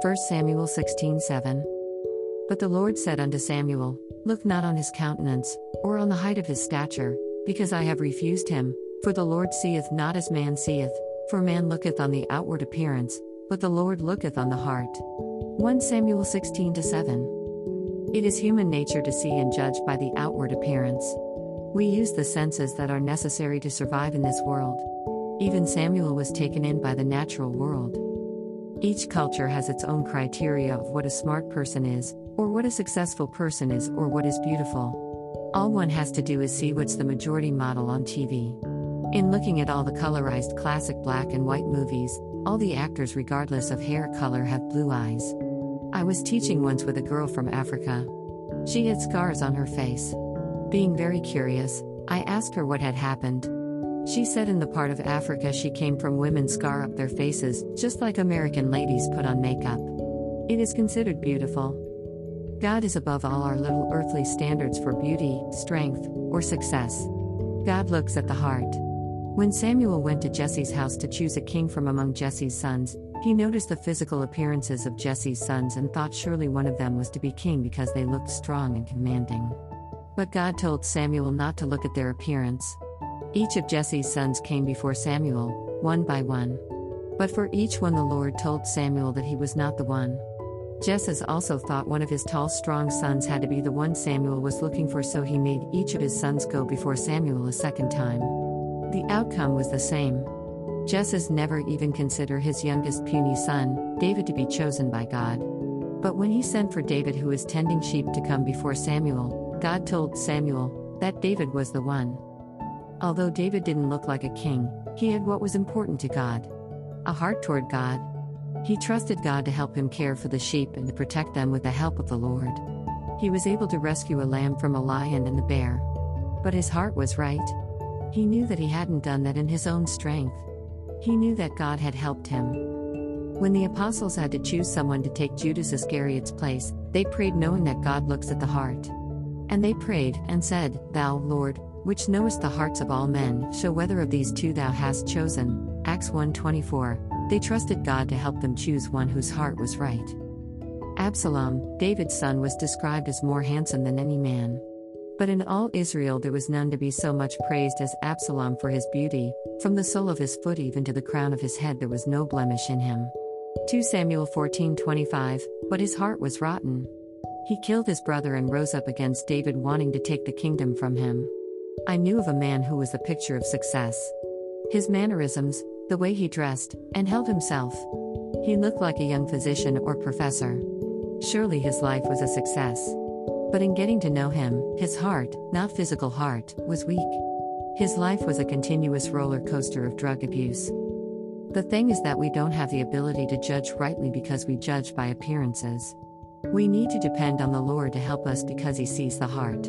1 Samuel 16 7. But the Lord said unto Samuel, Look not on his countenance, or on the height of his stature, because I have refused him, for the Lord seeth not as man seeth, for man looketh on the outward appearance, but the Lord looketh on the heart. 1 Samuel 16 7. It is human nature to see and judge by the outward appearance. We use the senses that are necessary to survive in this world. Even Samuel was taken in by the natural world. Each culture has its own criteria of what a smart person is, or what a successful person is, or what is beautiful. All one has to do is see what's the majority model on TV. In looking at all the colorized classic black and white movies, all the actors, regardless of hair color, have blue eyes. I was teaching once with a girl from Africa. She had scars on her face. Being very curious, I asked her what had happened. She said in the part of Africa she came from, women scar up their faces, just like American ladies put on makeup. It is considered beautiful. God is above all our little earthly standards for beauty, strength, or success. God looks at the heart. When Samuel went to Jesse's house to choose a king from among Jesse's sons, he noticed the physical appearances of Jesse's sons and thought surely one of them was to be king because they looked strong and commanding. But God told Samuel not to look at their appearance. Each of Jesse's sons came before Samuel, one by one. But for each one, the Lord told Samuel that he was not the one. Jesses also thought one of his tall, strong sons had to be the one Samuel was looking for, so he made each of his sons go before Samuel a second time. The outcome was the same. Jesse never even considered his youngest puny son, David, to be chosen by God. But when he sent for David, who was tending sheep, to come before Samuel, God told Samuel that David was the one. Although David didn't look like a king, he had what was important to God a heart toward God. He trusted God to help him care for the sheep and to protect them with the help of the Lord. He was able to rescue a lamb from a lion and the bear. But his heart was right. He knew that he hadn't done that in his own strength. He knew that God had helped him. When the apostles had to choose someone to take Judas Iscariot's place, they prayed knowing that God looks at the heart. And they prayed and said, Thou, Lord, which knowest the hearts of all men, show whether of these two thou hast chosen. Acts 1:24. They trusted God to help them choose one whose heart was right. Absalom, David's son, was described as more handsome than any man. But in all Israel there was none to be so much praised as Absalom for his beauty, from the sole of his foot even to the crown of his head there was no blemish in him. 2 Samuel 14:25 But his heart was rotten. He killed his brother and rose up against David wanting to take the kingdom from him. I knew of a man who was the picture of success. His mannerisms, the way he dressed, and held himself. He looked like a young physician or professor. Surely his life was a success. But in getting to know him, his heart, not physical heart, was weak. His life was a continuous roller coaster of drug abuse. The thing is that we don't have the ability to judge rightly because we judge by appearances. We need to depend on the Lord to help us because He sees the heart.